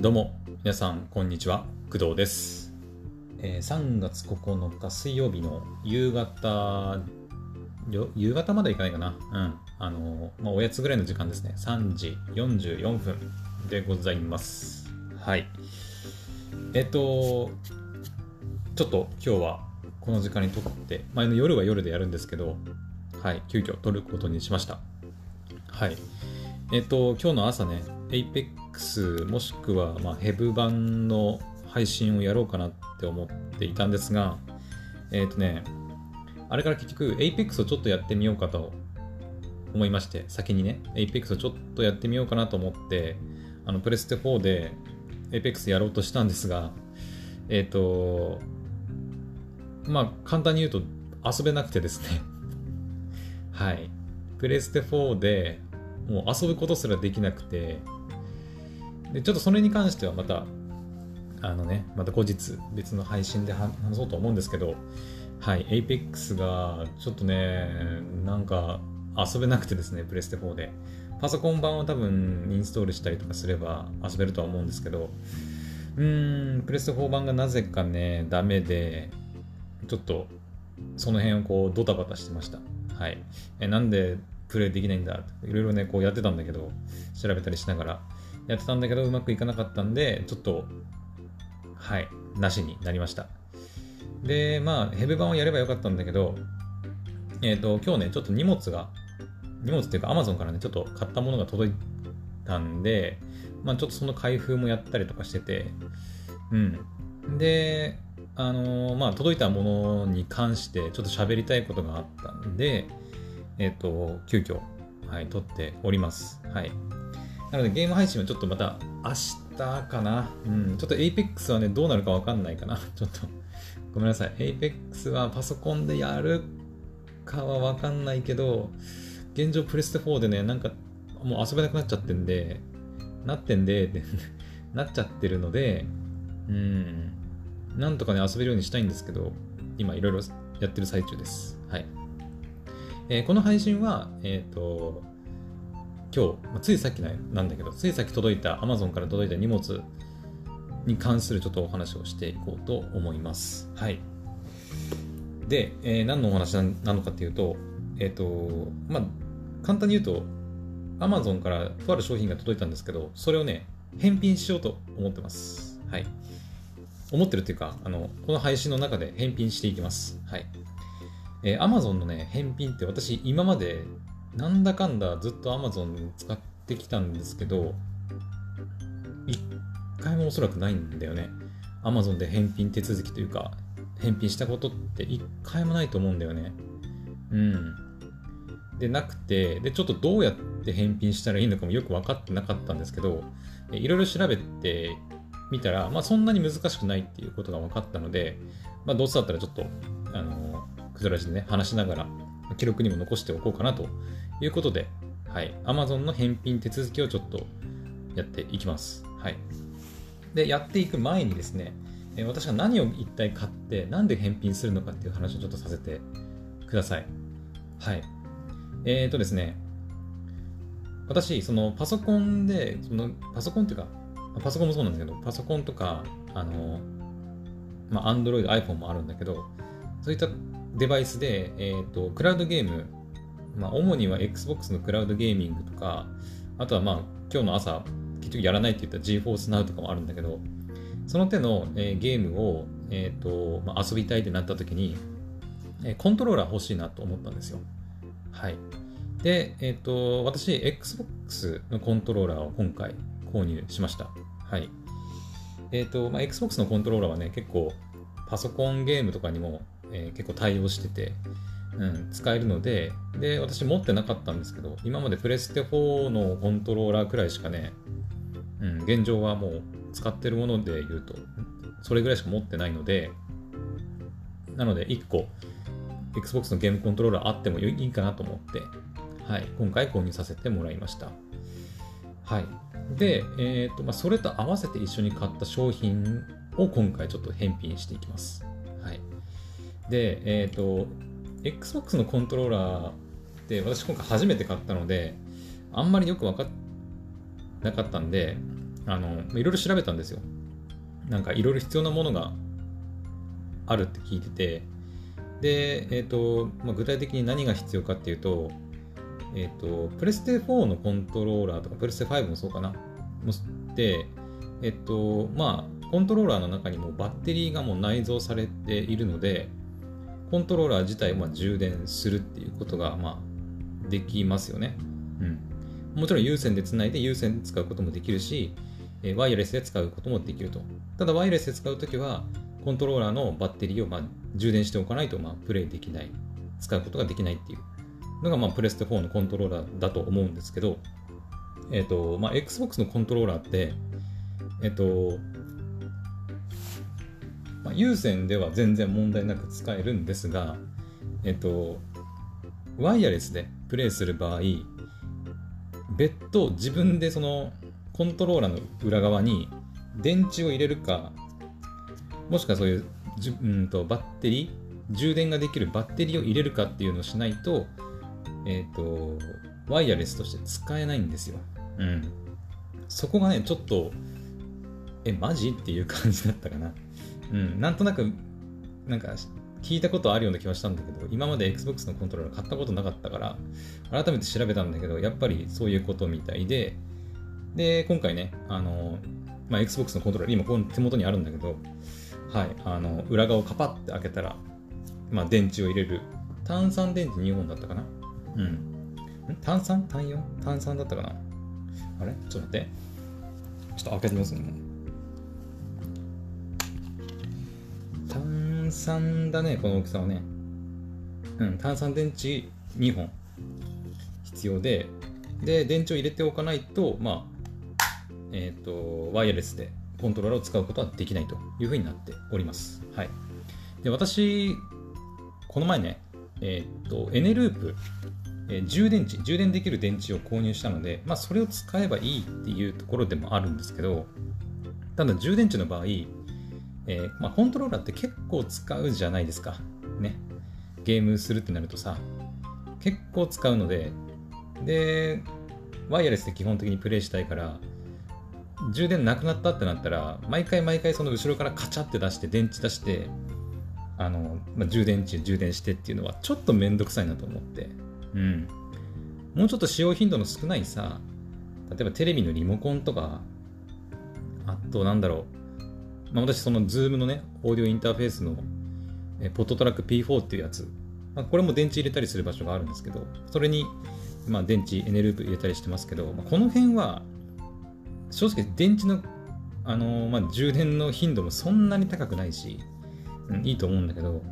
どうも皆さんこんにちは。工藤です、えー3月9日水曜日の夕方よ夕方までいかないかな。うん。あのーまあ、おやつぐらいの時間ですね。3時44分でございます。はい。えっとちょっと今日はこの時間に撮って前の夜は夜でやるんですけどはい急遽撮ることにしました。はい。えっと今日の朝ね Apex もしくは、ま、ヘブ版の配信をやろうかなって思っていたんですがえっとねあれから結局 Apex をちょっとやってみようかと思いまして先にね Apex をちょっとやってみようかなと思ってあのプレステ4で Apex やろうとしたんですがえっ、とまあ簡単に言うと遊べなくてですね。はい。プレステ4でもう遊ぶことすらできなくてでちょっとそれに関してはまたあのねまた後日別の配信で話そうと思うんですけどはい Apex がちょっとねなんか遊べなくてですねプレステ4で。パソコン版を多分インストールしたりとかすれば遊べるとは思うんですけどうーんプレステ4版がなぜかねダメでちょっとその辺をこうドタバタしてました。はい。えなんでプレイできないんだ？いろいろねこうやってたんだけど調べたりしながら。やってたんだけどうまくいかなかったんでちょっとはいなしになりましたでまあヘブ版をやればよかったんだけどえっ、と今日ねちょっと荷物が荷物っていうか Amazon からねちょっと買ったものが届いたんでまあちょっとその開封もやったりとかしててうんであのーまあ届いたものに関してちょっと喋りたいことがあったんでえっ、と、急遽、はい、撮っております。はい。なので、ゲーム配信はちょっとまた明日かな。うん、ちょっと Apex はね、どうなるかわかんないかな。ちょっと、ごめんなさい。Apex はパソコンでやるかはわかんないけど、現状プレステ4でね、なんか、もう遊べなくなっちゃってんで、なってんで、で なっちゃってるので、うん、なんとかね、遊べるようにしたいんですけど、今いろいろやってる最中です。はい。えーこの配信は、えっ、と、今日、まあついさっきなんだけど、ついさっき届いた、Amazon から届いた荷物に関するちょっとお話をしていこうと思います。はい。で、えー何のお話なのかっていうと、えっ、と、まあ、簡単に言うと、Amazon からとある商品が届いたんですけど、それをね、返品しようと思ってます。はい。思ってるっていうか、あの、この配信の中で返品していきます。はい。えー Amazon のね、返品って私今までなんだかんだずっと Amazon 使ってきたんですけど、一回もおそらくないんだよね。Amazon で返品手続きというか、返品したことって一回もないと思うんだよね。うん。で、なくて、で、ちょっとどうやって返品したらいいのかもよく分かってなかったんですけど、いろいろ調べてみたら、まあそんなに難しくないっていうことが分かったので、まあどうせだったらちょっと、あの、くずらじでね、話しながら、記録にも残しておこうかなということで、はい、Amazon の返品手続きをちょっとやっていきます。はい。で、やっていく前にですね、私が何を一体買って、なんで返品するのかっていう話をちょっとさせてください。はい。えーとですね、私、そのパソコンで、そのパソコンっていうか、パソコンもそうなんだけど、パソコンとか、あの、まあ、Android、iPhone もあるんだけど、そういったデバイスで、えーと、クラウドゲーム、まあ、主には Xbox のクラウドゲーミングとか、あとはまあ、今日の朝、結局やらないって言った GeForce Now とかもあるんだけど、その手の、えーゲームを、えーとまあ、遊びたいってなった時に、えーコントローラー欲しいなと思ったんですよ。はい。で、えっ、と、私、Xbox のコントローラーを今回購入しました。はい。えっ、と、まあ、Xbox のコントローラーはね、結構、パソコンゲームとかにも、えー結構対応してて、うん、使えるので、で、私持ってなかったんですけど、今までプレステ4のコントローラーくらいしかね、うん、現状はもう使ってるもので言うと、それぐらいしか持ってないので、なので1個、Xbox のゲームコントローラーあってもいいかなと思って、はい、今回購入させてもらいました。はい。で、えっ、と、まあ、それと合わせて一緒に買った商品を今回ちょっと返品していきます。で、えっ、と、Xbox のコントローラーって私今回初めて買ったので、あんまりよく分かっなかったんで、あの、いろいろ調べたんですよ。なんかいろいろ必要なものがあるって聞いてて、で、えっ、ー、と、まあ、具体的に何が必要かっていうと、えっ、ー、と、プレステ4のコントローラーとか、プレステ5もそうかな。もで、えっ、と、まあ、コントローラーの中にもバッテリーがもう内蔵されているので、コントローラー自体を充電するっていうことが、まあ、できますよね。うん。もちろん有線でつないで有線で使うこともできるし、ワイヤレスで使うこともできると。ただ、ワイヤレスで使うときは、コントローラーのバッテリーをまあ充電しておかないとまあプレイできない、使うことができないっていうのがまあプレステ4のコントローラーだと思うんですけど、えっ、ー、と、まあ、Xbox のコントローラーって、えっ、ー、と、まあ、有線では全然問題なく使えるんですが、えっ、と、ワイヤレスでプレイする場合、別途自分でそのコントローラーの裏側に電池を入れるかもしくはそういうじうんとバッテリー充電ができるバッテリーを入れるかっていうのをしないと,、えっ、とワイヤレスとして使えないんですよ。うん。そこがね、ちょっと、え、マジ？っていう感じだったかな。うん。なんとなく、なんか、聞いたことあるような気はしたんだけど、今まで Xbox のコントローラー買ったことなかったから、改めて調べたんだけど、やっぱりそういうことみたいで、で、今回ね、あの、まあ、Xbox のコントローラー、今この手元にあるんだけど、はい、あの裏側をカパッて開けたら、まあ、電池を入れる。炭酸電池2本だったかな？うん。炭酸？単4炭酸だったかな？あれ？ちょっと待って。ちょっと開けてみますね。炭酸だねこの大きさはねうん炭酸電池2本必要でで電池を入れておかないとまあえっ、ー、とワイヤレスでコントローラーを使うことはできないというふうになっております。はい。で、私、この前ね、えー、っと、エネループ、え、充電池、充電できる電池を購入したので、まあ、それを使えばいいっていうところでもあるんですけど、ただ充電池の場合、えー、まあ、コントローラーって結構使うじゃないですか。ね。ゲームするってなるとさ、結構使うので、で、ワイヤレスで基本的にプレイしたいから、充電なくなったってなったら、毎回毎回その後ろからカチャって出して、電池出して、あの、まあ、充電池充電してっていうのはちょっとめんどくさいなと思って。うん。もうちょっと使用頻度の少ないさ、例えばテレビのリモコンとか、あとなんだろう、まあ、私その Zoom のね、オーディオインターフェースのえポットトラック P4 っていうやつ、まあ、これも電池入れたりする場所があるんですけど、それに、まあ、電池、エネループ入れたりしてますけど、まあ、この辺は正直電池の、あのまあ、充電の頻度もそんなに高くないし、うん、いいと思うんだけど、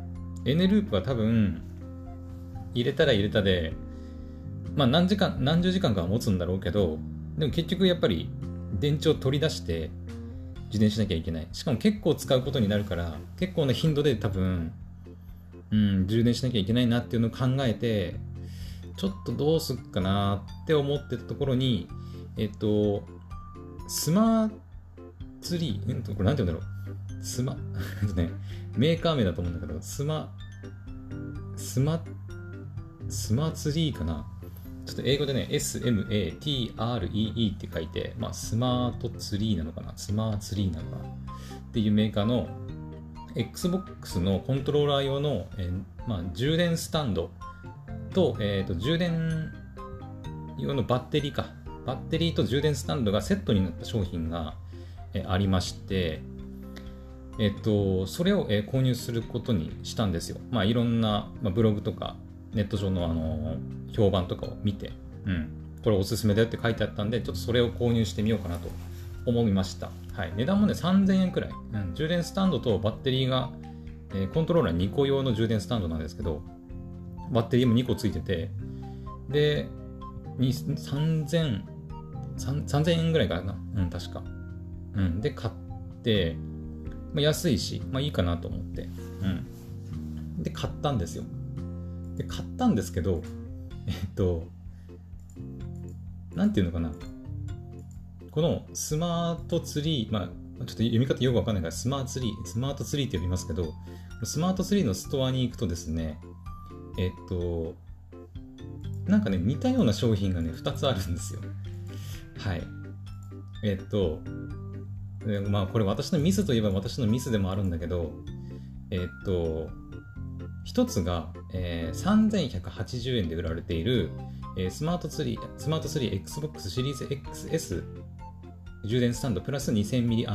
エネループは多分、入れたら入れたで、まあ何時間、何十時間かは持つんだろうけど、でも結局やっぱり電池を取り出して充電しなきゃいけない。しかも結構使うことになるから、結構な頻度で多分、うん、充電しなきゃいけないなっていうのを考えて、ちょっとどうすっかなって思ってたところに、えっと、スマーツリー、うんと、これなんて言うんだろう。スマ、えっとね、メーカー名だと思うんだけど、スマ、スマ、スマツリーかな。ちょっと英語でね、SMATREE って書いて、まあ、スマートツリーなのかな、スマーツリーなのかな？っていうメーカーの Xbox のコントローラー用の、えー、まあ、充電スタンドと,、えーと、充電用のバッテリーか。バッテリーと充電スタンドがセットになった商品が、えありまして、えっと、それを、え購入することにしたんですよ。まあ、いろんな、まあ、ブログとか、ネット上の、あの評判とかを見て、うん、これおすすめだよって書いてあったんで、ちょっとそれを購入してみようかなと思いました。はい、値段もね、3000円くらい。うん、充電スタンドとバッテリーが、えー、コントローラー2個用の充電スタンドなんですけど、バッテリーも2個ついてて、で、3000 3000円ぐらいかな。うん、確か。うん。で、買って、まあ、安いし、まあいいかなと思って。うん。で、買ったんですよ。で、買ったんですけど、えっと、なんていうのかな。このスマートツリー、まあ、ちょっと読み方よくわかんないから、スマートツリー、スマートツリーって呼びますけど、スマートツリーのストアに行くとですね、えっと、なんかね、似たような商品がね、2つあるんですよ。はい。えっと、まあこれ私のミスといえば私のミスでもあるんだけど、えっと、一つが、えー、3180円で売られている、えー、スマートツリー、スマートツリー Xbox シリーズ XS 充電スタンドプラス 2000mAh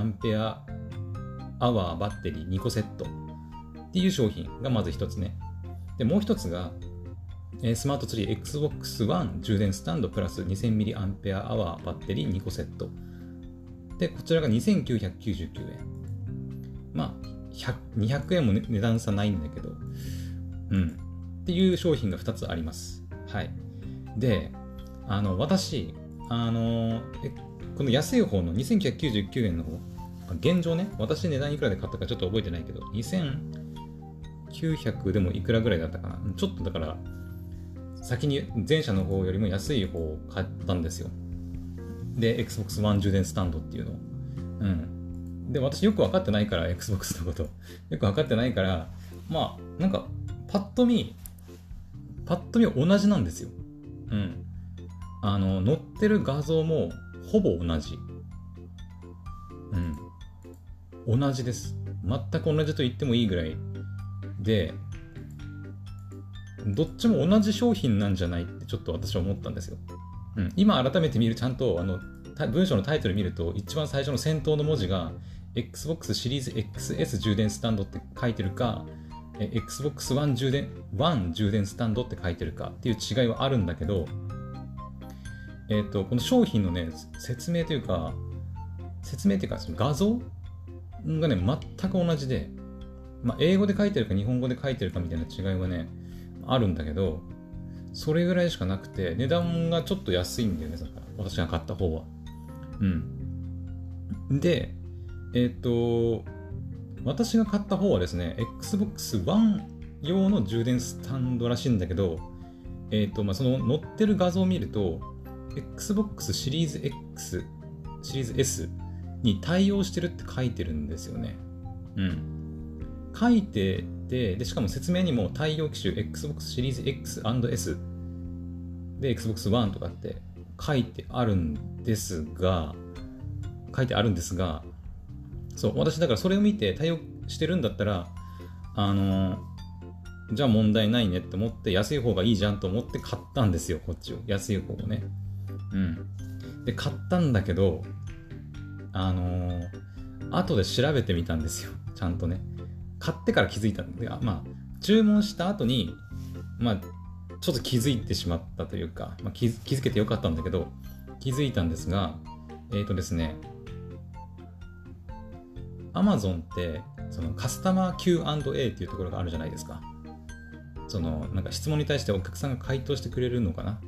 バッテリー2個セットっていう商品がまず一つね。で、もう一つが、えー、スマートツリー Xbox One 充電スタンドプラス 2000mAh バッテリー2個セット。で、こちらが2999円。まあ、200円も、値段差ないんだけど、うん。っていう商品が2つあります。はい。で、あの、私、あの、この安い方の2999円の方、現状ね、私値段いくらで買ったかちょっと覚えてないけど、2900でもいくらぐらいだったかな。ちょっとだから、先に前者の方よりも安い方を買ったんですよ。で、Xbox One 充電スタンドっていうのを。うん。で、私よく分かってないから、Xbox のこと。よく分かってないから、まあ、なんか、パッと見、パッと見同じなんですよ。うん。あの、載ってる画像もほぼ同じ。うん。同じです。全く同じと言ってもいいぐらいで、どっちも同じ商品なんじゃないってちょっと私は思ったんですよ。うん、今改めて見るちゃんとあの文章のタイトル見ると一番最初の先頭の文字が Xbox シリーズ XS 充電スタンドって書いてるか Xbox One 充電 One 充電スタンドって書いてるかっていう違いはあるんだけど、えっ、ー、とこの商品のね説明というか説明というかその画像がね全く同じで、まあ、英語で書いてるか日本語で書いてるかみたいな違いはねあるんだけどそれぐらいしかなくて値段がちょっと安いんだよねだから私が買った方は。うん。でえっ、ー、と私が買った方はですね Xbox One 用の充電スタンドらしいんだけどえっ、ー、とまあその載ってる画像を見ると Xbox シリーズ X シリーズ S に対応してるって書いてるんですよね。うん。書いててでしかも説明にも対応機種 Xbox シリーズ X&S で Xbox One とかって書いてあるんですが、書いてあるんですが、そう、私だからそれを見て対応してるんだったら、あの、じゃあ問題ないねって思って安い方がいいじゃんと思って買ったんですよ、こっちを。安い方をね。うん。で、買ったんだけど、あのー、後で調べてみたんですよ。ちゃんとね。買ってから気づいたんで、まあ、注文した後に、まあ、ちょっと気づいてしまったというか、まあ、気づけてよかったんだけど、気づいたんですが、えっ、ー、とですね、Amazon ってそのカスタマー Q&A っていうところがあるじゃないですか。そのなんか質問に対してお客さんが回答してくれるのかな、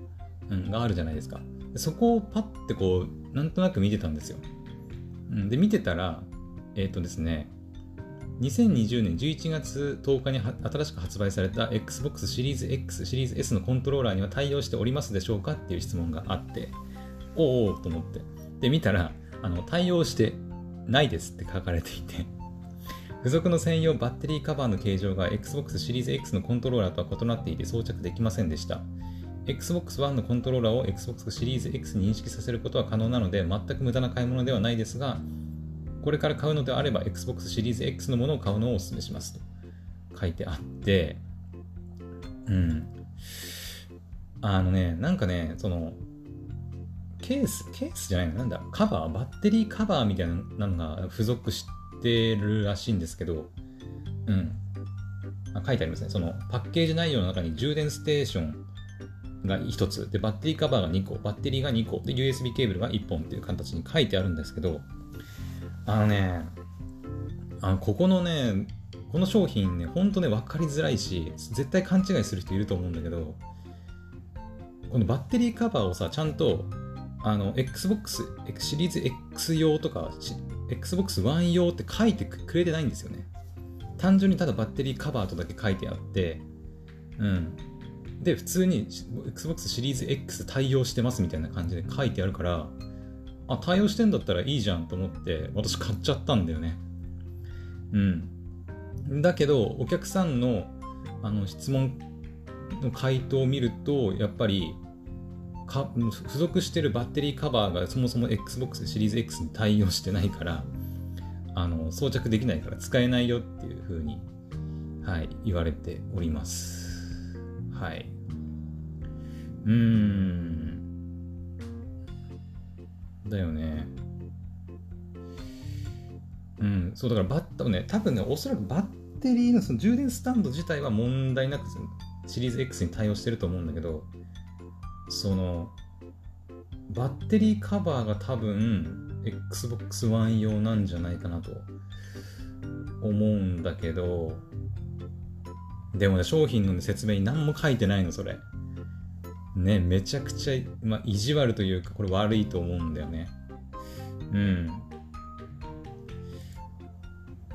うん、があるじゃないですか。そこをパッてこう、なんとなく見てたんですよ。うん、で、見てたら、えっ、ー、とですね、2020年11月10日に新しく発売された Xbox シリーズ X、シリーズ S のコントローラーには対応しておりますでしょうかっていう質問があって、おおと思って。で、見たら、あの、対応してないですって書かれていて、付属の専用バッテリーカバーの形状が Xbox シリーズ X のコントローラーとは異なっていて装着できませんでした。Xbox One のコントローラーを Xbox シリーズ X に認識させることは可能なので、全く無駄な買い物ではないですが、これから買うのであれば Xbox シリーズ X のものを買うのをお勧めしますと書いてあって、うん。あのね、なんかね、その、ケース、ケースじゃないの？なんだ、カバー、バッテリーカバーみたいなのが付属してるらしいんですけど、うん。あ書いてありますね。そのパッケージ内容の中に充電ステーションが1つ、で、バッテリーカバーが2個、バッテリーが2個、で、USB ケーブルが1本っていう形に書いてあるんですけど、あのね、あのここのね、この商品ね、ほんとね、分かりづらいし、絶対勘違いする人いると思うんだけど、このバッテリーカバーをさ、ちゃんと、あの、Xbox シリーズ X 用とか、Xbox One 用って書いてくれてないんですよね。単純にただバッテリーカバーとだけ書いてあって、うん。で、普通に Xbox シリーズ X 対応してますみたいな感じで書いてあるから、あ、対応してんだったらいいじゃんと思って、私買っちゃったんだよね。うん。だけど、お客さんのあの質問の回答を見ると、やっぱり、か付属してるバッテリーカバーがそもそも XBOX シリーズ X に対応してないからあの装着できないから使えないよっていう風にはい言われております。はい。うん。だよね。うんそうだからバッタね多分ねおそらくバッテリーのその充電スタンド自体は問題なくシリーズ X に対応してると思うんだけどそのバッテリーカバーが多分 Xbox One 用なんじゃないかなと思うんだけどでもね商品の説明に何も書いてないのそれ。ねめちゃくちゃ、まあ、意地悪というかこれ悪いと思うんだよね。うん。だ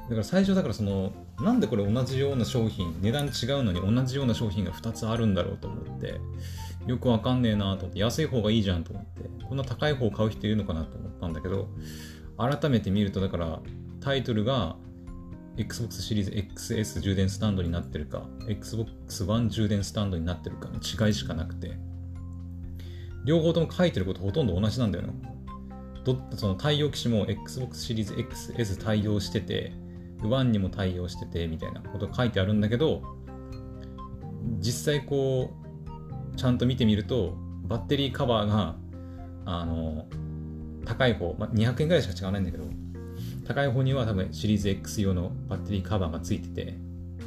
から最初だからそのなんでこれ同じような商品値段違うのに同じような商品が2つあるんだろうと思ってよくわかんねえなと思って安い方がいいじゃんと思ってこんな高い方買う人いるのかなと思ったんだけど改めて見るとだからタイトルが Xbox シリーズ XS 充電スタンドになってるか Xbox One 充電スタンドになってるかの違いしかなくて両方とも書いてることほとんど同じなんだよね。どその対応機種も Xbox シリーズ XS 対応してて1にも対応しててみたいなこと書いてあるんだけど実際こうちゃんと見てみるとバッテリーカバーがあの高い方、まあ、200円ぐらいしか違わないんだけど高い方には多分シリーズ X 用のバッテリーカバーがついてて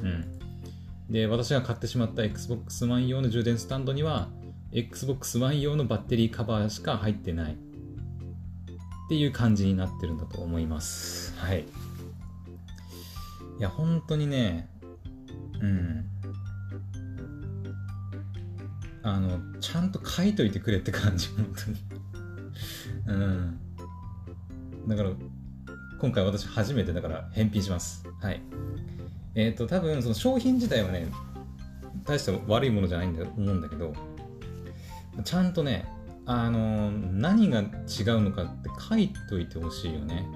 うん。で私が買ってしまった Xbox One 用の充電スタンドには Xbox One 用のバッテリーカバーしか入ってない。っていう感じになってるんだと思います。はい。いや、本当にね、うん。あの、ちゃんと書いといてくれって感じ、本当に。うん。だから、今回私初めてだから返品します。はい。えっ、ー、と、多分その商品自体はね、大して悪いものじゃないんだと思うんだけど、ちゃんとね、あの何が違うのかって書いといてほしいよね。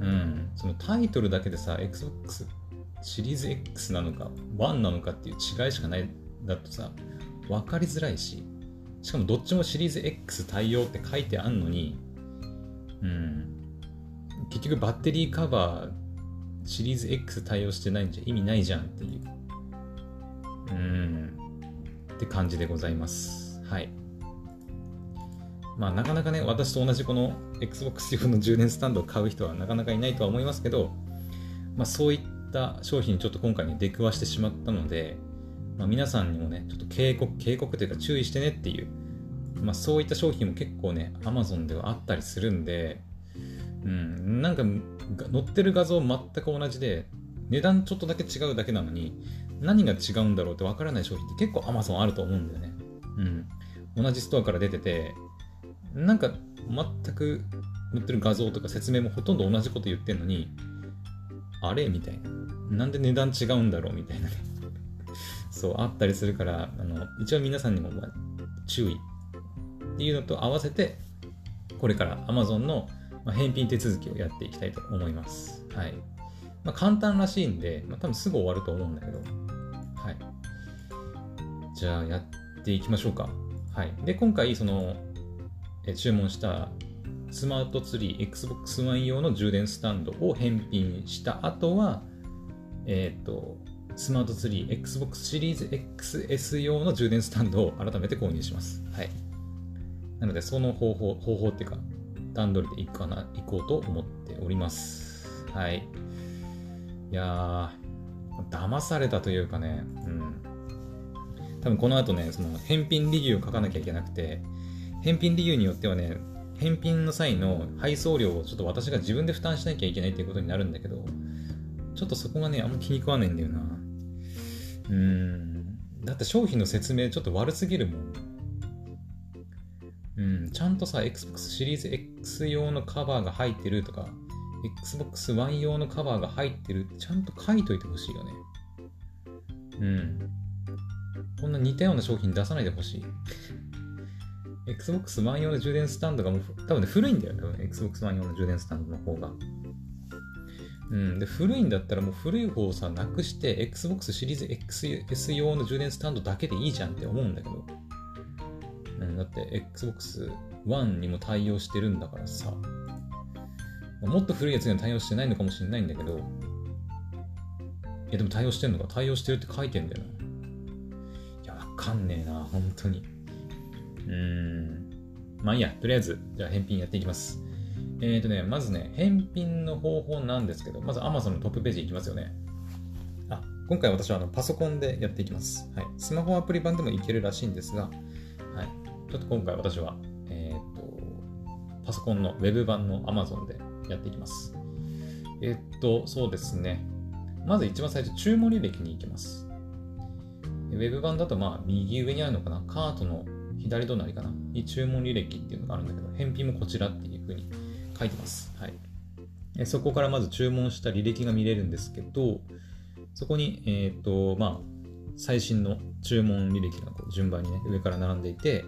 うん、そのタイトルだけでさ、Xbox シリーズ X なのか、1なのかっていう違いしかないだとさ、分かりづらいし、しかもどっちもシリーズ X 対応って書いてあんのに、うん、結局バッテリーカバーシリーズ X 対応してないんじゃ意味ないじゃんっていう、うん、って感じでございます。はい。まあ、なかなかね、私と同じこの Xbox 用の充電スタンドを買う人はなかなかいないとは思いますけど、まあ、そういった商品にちょっと今回ね、出くわしてしまったので、まあ、皆さんにもね、ちょっと警告、警告というか注意してねっていう、まあ、そういった商品も結構ね、Amazon ではあったりするんで、うん、なんか載ってる画像全く同じで、値段ちょっとだけ違うだけなのに、何が違うんだろうってわからない商品って結構 Amazon あると思うんだよね。うん。同じストアから出てて、なんか全く載ってる画像とか説明もほとんど同じこと言ってんのに、あれみたいな。なんで値段違うんだろうみたいなね。そう、あったりするから、あの一応皆さんにも注意っていうのと合わせて、これから Amazon の返品手続きをやっていきたいと思います。はい。まあ、簡単らしいんで、まあ、多分すぐ終わると思うんだけど、はい。じゃあやっていきましょうか。はい。で、今回、そのえ、注文したスマートツリー Xbox One 用の充電スタンドを返品した後は、えっ、ー、と、スマートツリー Xbox シリーズ XS 用の充電スタンドを改めて購入します。はい。なので、その方法、方法っていうか、段取りでいくかな、いこうと思っております。はい。いやー、騙されたというかね、うん。多分この後ね、その返品リューを書かなきゃいけなくて、返品理由によってはね、返品の際の配送料をちょっと私が自分で負担しなきゃいけないっていうことになるんだけど、ちょっとそこがね、あんま気に食わないんだよな。うん。だって商品の説明ちょっと悪すぎるもん。うん、ちゃんとさ、Xbox シリーズ X 用のカバーが入ってるとか、Xbox One 用のカバーが入ってるちゃんと書いといてほしいよね。うん。こんな似たような商品出さないでほしい。Xbox One 用の充電スタンドがもう多分ね古いんだよ、多分 Xbox One 用の充電スタンドの方が。うん、で古いんだったらもう古い方をさなくして Xbox シリーズ XS 用の充電スタンドだけでいいじゃんって思うんだけどうん、だって Xbox One にも対応してるんだからさ。もっと古いやつには対応してないのかもしれないんだけど、いやでも対応してんのか対応してるって書いてんだよな。いや、わかんねえな、本当に。うーん。まあいいや、とりあえず、じゃあ返品やっていきます。えっ、ー、とね、まずね、返品の方法なんですけど、まず Amazon のトップページいきますよね。あ、今回私はあのパソコンでやっていきます。はい。スマホアプリ版でもいけるらしいんですが、はい。ちょっと今回私は、えっ、ー、と、パソコンの Web 版の Amazon でやっていきます。えっと、そうですね。まず一番最初、注文履歴に行きます。ウェブ版だと、まあ、右上にあるのかな、カートの左隣かな、に注文履歴っていうのがあるんだけど、返品もこちらっていうふうに書いてます。はい。そこからまず注文した履歴が見れるんですけど、そこに、えっ、と、まあ、最新の注文履歴がこう順番にね、上から並んでいて、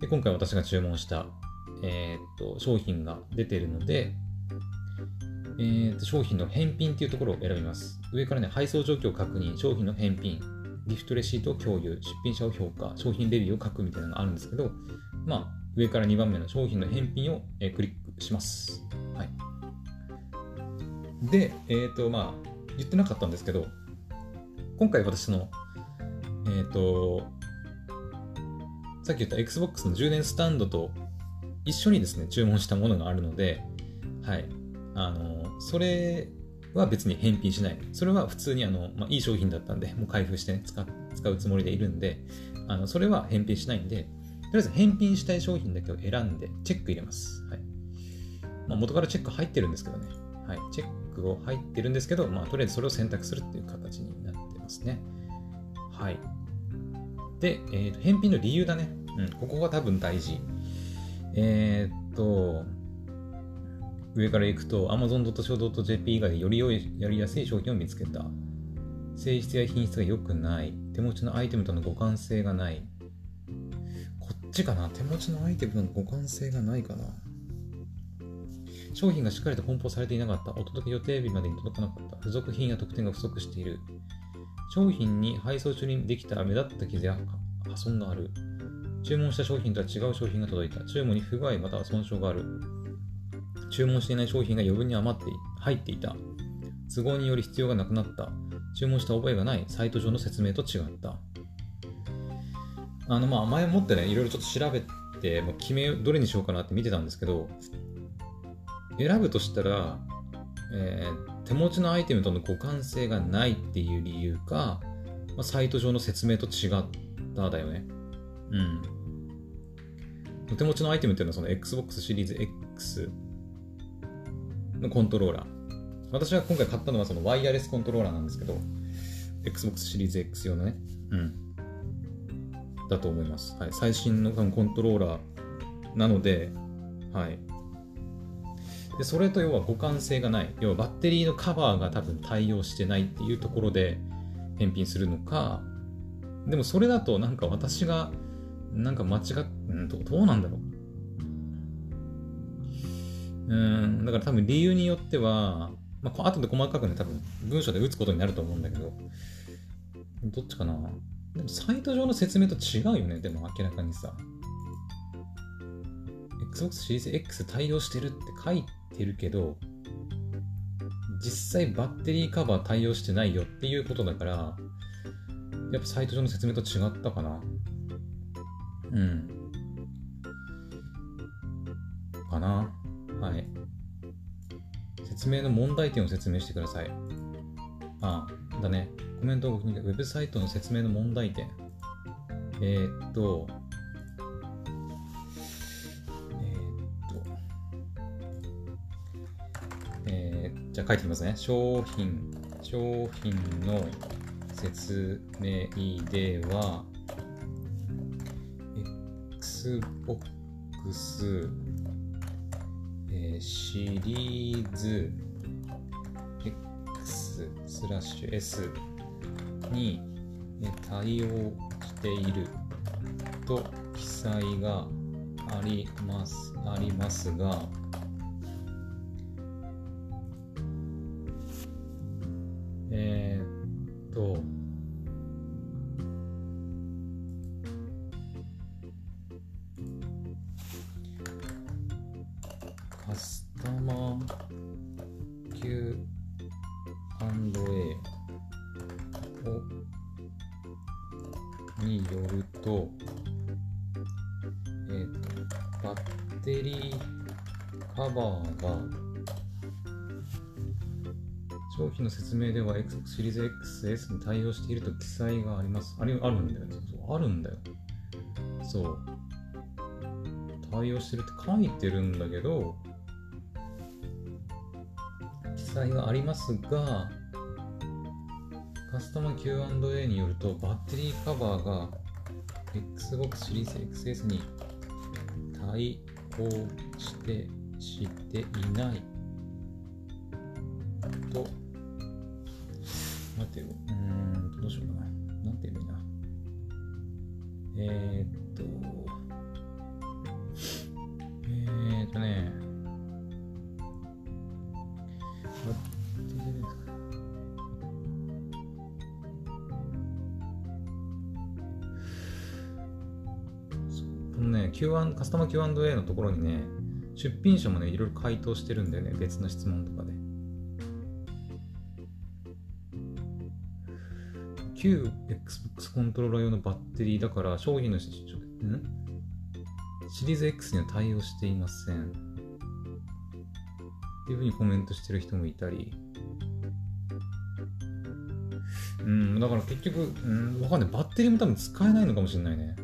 で今回私が注文した、えっ、と商品が出ているので、えー、と商品の返品というところを選びます。上からね、配送状況を確認、商品の返品、ギフトレシートを共有、出品者を評価、商品レビューを書くみたいなのがあるんですけど、まあ、上から2番目の商品の返品を、え、クリックします。はい。で、えっ、ー、と、まあ、言ってなかったんですけど、今回私の、えっ、ー、と、さっき言った Xbox の充電スタンドと一緒にですね、注文したものがあるので、はい。あの、それは別に返品しない。それは普通にあの、まあ、いい商品だったんで、もう開封して、ね、使使うつもりでいるんで、あの、それは返品しないんで、とりあえず返品したい商品だけを選んで、チェック入れます。はい。まあ、元からチェック入ってるんですけどね。はい。チェックを入ってるんですけど、まあ、とりあえずそれを選択するっていう形になってますね。はい。で、えー、と返品の理由だね。うん、ここが多分大事。えー、っと、上から行くと amazon.co.jp 以外でより良いやりやすい商品を見つけた。性質や品質が良くない。手持ちのアイテムとの互換性がない。こっちかな手持ちのアイテムとの互換性がないかな商品がしっかりと梱包されていなかった。お届け予定日までに届かなかった。付属品や特典が不足している。商品に配送中にできた目立った傷や破損がある。注文した商品とは違う商品が届いた。注文に不具合または損傷がある。注文していない商品が余分に余って入っていた。都合により必要がなくなった。注文した覚えがない。サイト上の説明と違った。あの、まあ、前もってね、いろいろちょっと調べて、もう決め、どれにしようかなって見てたんですけど、選ぶとしたら、えー、手持ちのアイテムとの互換性がないっていう理由か、まあ、サイト上の説明と違っただよね。うん。手持ちのアイテムっていうのはその Xbox シリーズ X のコントローラー。私は今回買ったのはそのワイヤレスコントローラーなんですけど、Xbox シリーズ X 用のね、うん。だと思います。はい。最新のコントローラーなので、はい。で、それと要は互換性がない。要はバッテリーのカバーが多分対応してないっていうところで返品するのか、でもそれだとなんか私がなんか間違っ、うんどうなんだろう。うん、だから多分理由によっては、まあ、後で細かくね、多分文章で打つことになると思うんだけど、どっちかなでもサイト上の説明と違うよね、でも明らかにさ。Xbox シリーズ X 対応してるって書いてるけど、実際バッテリーカバー対応してないよっていうことだから、やっぱサイト上の説明と違ったかな。うん。かな。はい。説明の問題点を説明してください。ああ、だね。コメントを僕にウェブサイトの説明の問題点。えー、っと、じゃあ書いてみますね。商品、商品の説明では、Xbox えー、シリーズ X スラッシュ S に対応していると記載がありますありますが、説明では Xbox シリーズ XS に対応していると記載があります。あれ、あるんだよ。そうあるんだよ。そう。対応してるって書いてるんだけど、記載がありますが、カスタマー Q&A によると、バッテリーカバーが Xbox シリーズ XS に対応してしていないと待ってよ。うん、どうしようかな。なんて言えばいいな。えー、っと、えー、っとね、このね、Q1 カスタマー Q&A のところにね、出品者もね、いろいろ回答してるんだよね、別の質問とかで。旧 Xbox コントローラー用のバッテリーだから商品のシリーズ X には対応していません。っていうふうにコメントしてる人もいたり。うん、だから結局、うん、わかんない。バッテリーも多分使えないのかもしれないね。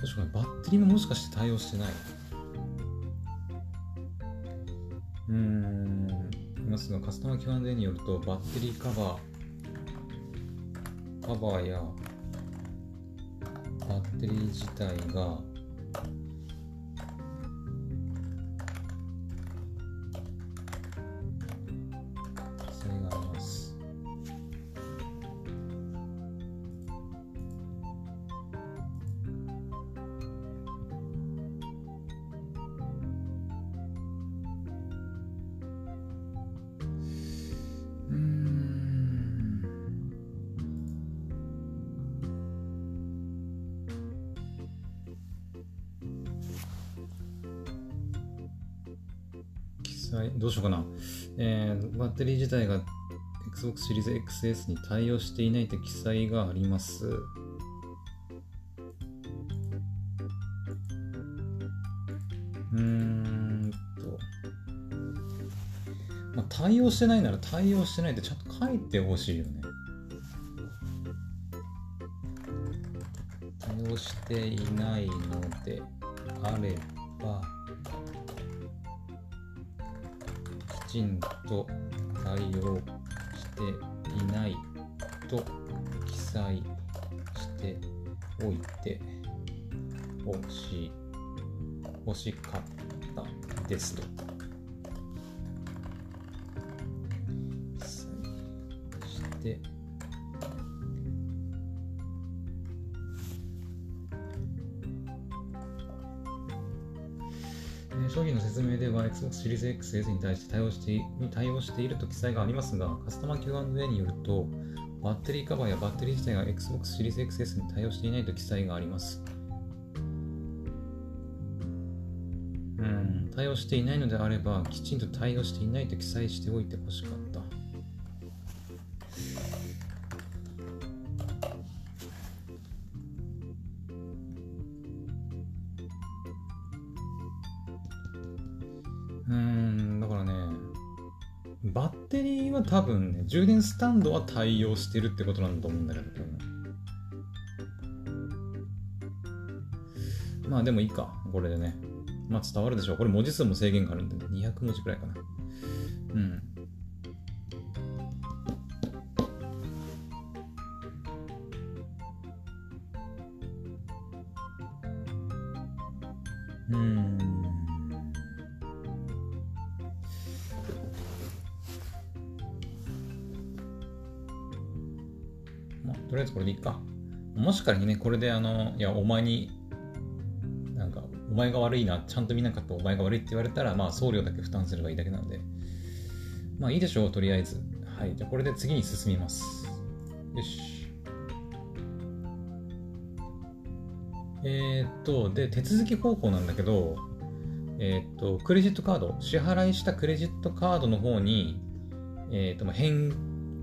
確かにバッテリーももしかして対応してない。うーん、ますが、カスタマー Q&A によると、バッテリーカバー、カバーやバッテリー自体が Xbox シリーズ XS に対応していないと記載があります。うーんと。まあ、対応してないなら対応してないってちゃんと書いてほしいよね。対応していないのであれば、きちんと対応ていないと記載しておいてほし欲しかったですと。記載して Xbox シリーズ XS に対して対応してに対応していると記載がありますが、カスタマー Q&A によると、バッテリーカバーやバッテリー自体が Xbox シリーズ XS に対応していないと記載があります。うん、対応していないのであれば、きちんと対応していないと記載しておいてほしかった。バッテリーは多分ね、充電スタンドは対応してるってことなんだと思うんだけど、まあでもいいか、これでね。まあ伝わるでしょう。これ文字数も制限があるんで、200文字くらいかな。か。にね、これであの、いや、お前に、なんか、お前が悪いな、ちゃんと見なかったお前が悪いって言われたら、まあ送料だけ負担すればいいだけなので、まあいいでしょう、とりあえず。はい、じゃあこれで次に進みます。よし。えー、っと、で、手続き方法なんだけど、えー、っと、クレジットカード、支払いしたクレジットカードの方に、えー、っと、返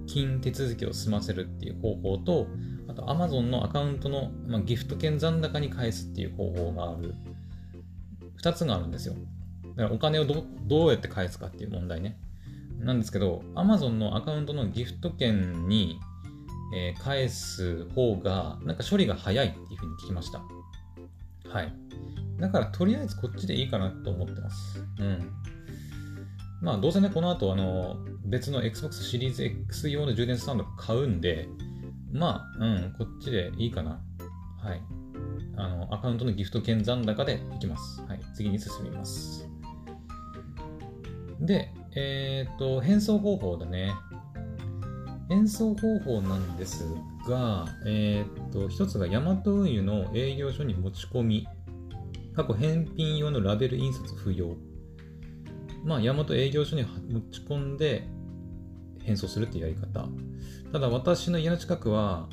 金手続きを済ませるっていう方法と、あと Amazon のアカウントの、まあ、ギフト券残高に返すっていう方法がある。2つがあるんですよ。だからお金をどうやって返すかっていう問題ね。なんですけど、Amazon のアカウントのギフト券に、えー、返す方が、なんか処理が早いっていうふうに聞きました。はい。だからとりあえずこっちでいいかなと思ってます。うん。まあどうせね、この後あの別の Xbox シリーズ X 用の充電スタンド買うんで、まあ、うん、こっちでいいかな。はい。あの、アカウントのギフト券残高でいきます。はい。次に進みます。で、えっ、ー、と、変装方法だね。変装方法なんですが、えっ、と、一つがヤマト運輸の営業所に持ち込み、過去返品用のラベル印刷不要。まあ、ヤマト営業所に持ち込んで変装するっていうやり方。ただ私の家の近くは、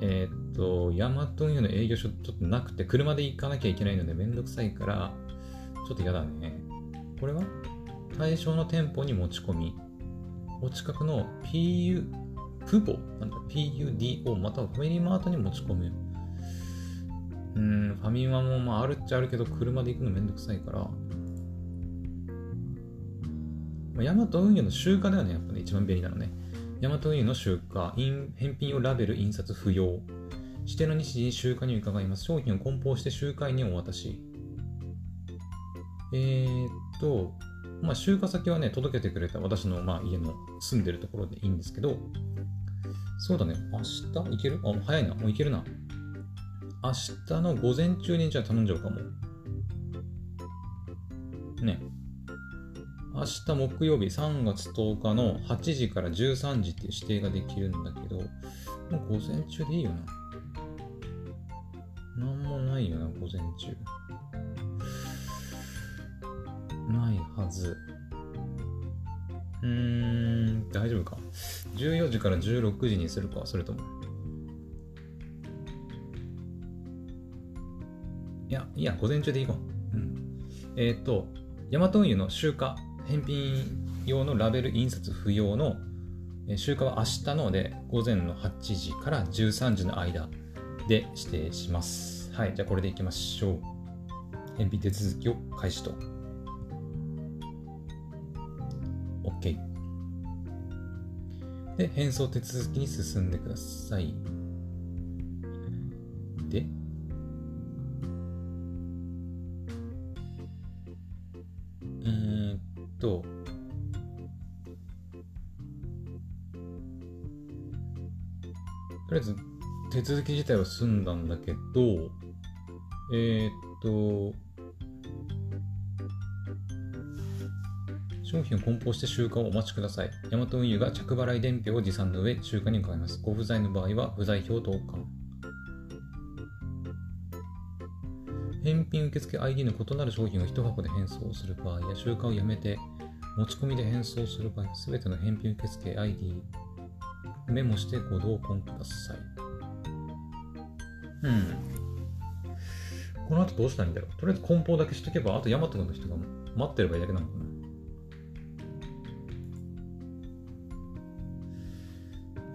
えー、っと、ヤマト運輸の営業所ちょっとなくて、車で行かなきゃいけないのでめんどくさいから、ちょっと嫌だね。これは対象の店舗に持ち込み、お近くの PU、プボなんだ ?PUDO またはファミリーマートに持ち込む。うん、ファミマもまああるっちゃあるけど、車で行くのめんどくさいから、まあヤマト運輸の集荷だよね、やっぱね、一番便利なのね。ヤマト運輸の集荷、返品用ラベル印刷不要。指定の日時に集荷に伺います。商品を梱包して集荷にお渡し。えー、っと、まあ、集荷先はね、届けてくれた私の、まあ、家の住んでるところでいいんですけど、そうだね、明日？行ける？あ、早いな、もう行けるな。明日の午前中にじゃあ頼んじゃうかも。ね。明日木曜日3月10日の8時から13時っていう指定ができるんだけど、もう午前中でいいよな。なんもないよな、午前中。ないはず。うーん、大丈夫か。14時から16時にするか、それとも。いや、いや、午前中でいこう。うん。えっ、ー、と、ヤマト運輸の集荷返品用のラベル印刷不要の集荷は明日ので午前の8時から13時の間で指定します。はい、じゃあこれでいきましょう。返品手続きを開始と。OK。で、返送手続きに進んでください。続き自体は済んだんだけど、えー、っと、商品を梱包して集荷をお待ちください。ヤマト運輸が着払い伝票を持参の上、集荷に伺います。ご不在の場合は、不在票投函。返品受付 ID の異なる商品を1箱で返送する場合や集荷をやめて持ち込みで返送する場合、すべての返品受付 ID メモしてご同梱ください。うん。この後どうしたらいいんだろう？とりあえず梱包だけしとけば、あとヤマトの人が待ってればいいだけなのかな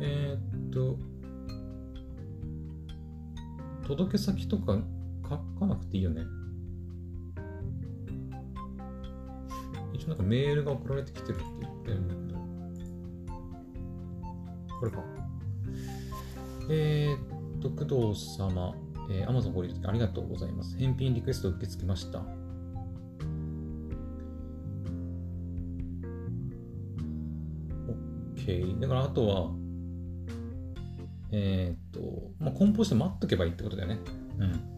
えー、っと、届け先とか書かなくていいよね。一応なんかメールが送られてきてるって言ってるんだけど。これか。えー、っと、工藤様、えー、Amazon ご利用ありがとうございます。返品リクエスト受け付けました。OK。だからあとは、えー、っと、まあ、梱包して待っとけばいいってことだよね。うん。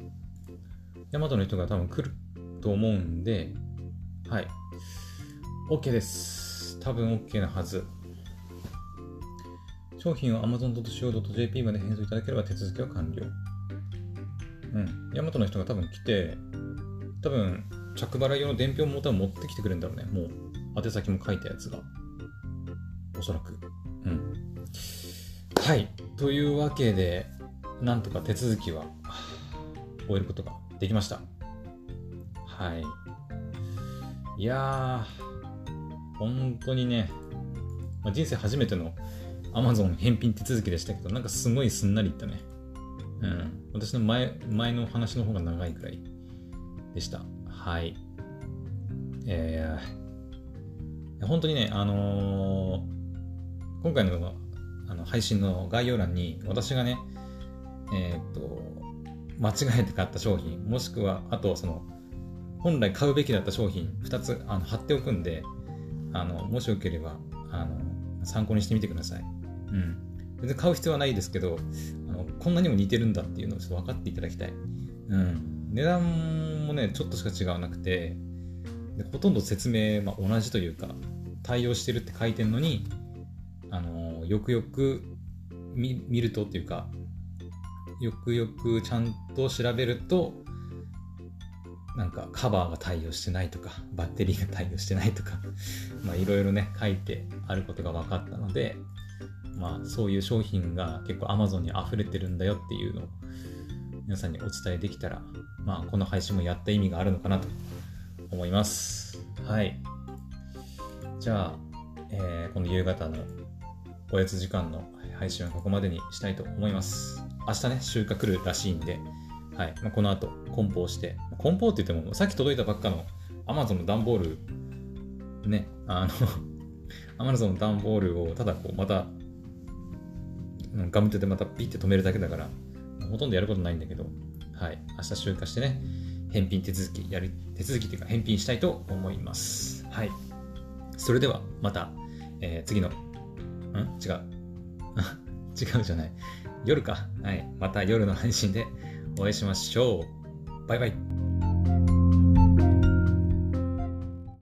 ヤマトの人が多分来ると思うんで、はい。OK です。多分 OK なはず。商品を amazon.co.jp まで返送いただければ手続きは完了。うん。ヤマトの人が多分来て、多分、着払い用の伝票も多分持ってきてくれるんだろうね。もう、宛先も書いたやつが。おそらく。うん。はい。というわけで、なんとか手続きは終えることができました。はい。いやー、本当にね、まあ、人生初めての Amazon 返品手続きでしたけど、なんかすごいすんなりいったね。うん。私の前、前の話の方が長いくらいでした。はい。えー、本当にね、あのー、今回のあの配信の概要欄に私がね、えっ、と、間違えて買った商品、もしくは、あとその、本来買うべきだった商品2つあの貼っておくんで、あの、もしよければ、あの、参考にしてみてください。うん。全然買う必要はないですけど、あのこんなにも似てるんだっていうのをちょっと分かっていただきたい。うん。値段もね、ちょっとしか違わなくて、でほとんど説明、まあ、同じというか、対応してるって書いてるのに、あのよくよく見るとっていうか、よくよくちゃんと調べると、なんかカバーが対応してないとか、バッテリーが対応してないとか、まあいろいろね、書いてあることが分かったので、まあそういう商品が結構 Amazon に溢れてるんだよっていうのを皆さんにお伝えできたら、まあこの配信もやった意味があるのかなと思います。はい。じゃあ、えー、この夕方のおやつ時間の配信はここまでにしたいと思います。明日ね、収穫来るらしいんで、はい。まあ、この後、梱包して、梱包って言っても、さっき届いたばっかの Amazon の段ボール、ね、あの Amazon の段ボールをただこう、また、ガムテでまたピッて止めるだけだから、ほとんどやることないんだけど、はい。明日集荷してね、返品手続き、やる、手続きっていうか返品したいと思います。はい。それでは、また、えー、次の、ん？違う。違うじゃない。夜か。はい。また夜の配信でお会いしましょう。バイバイ。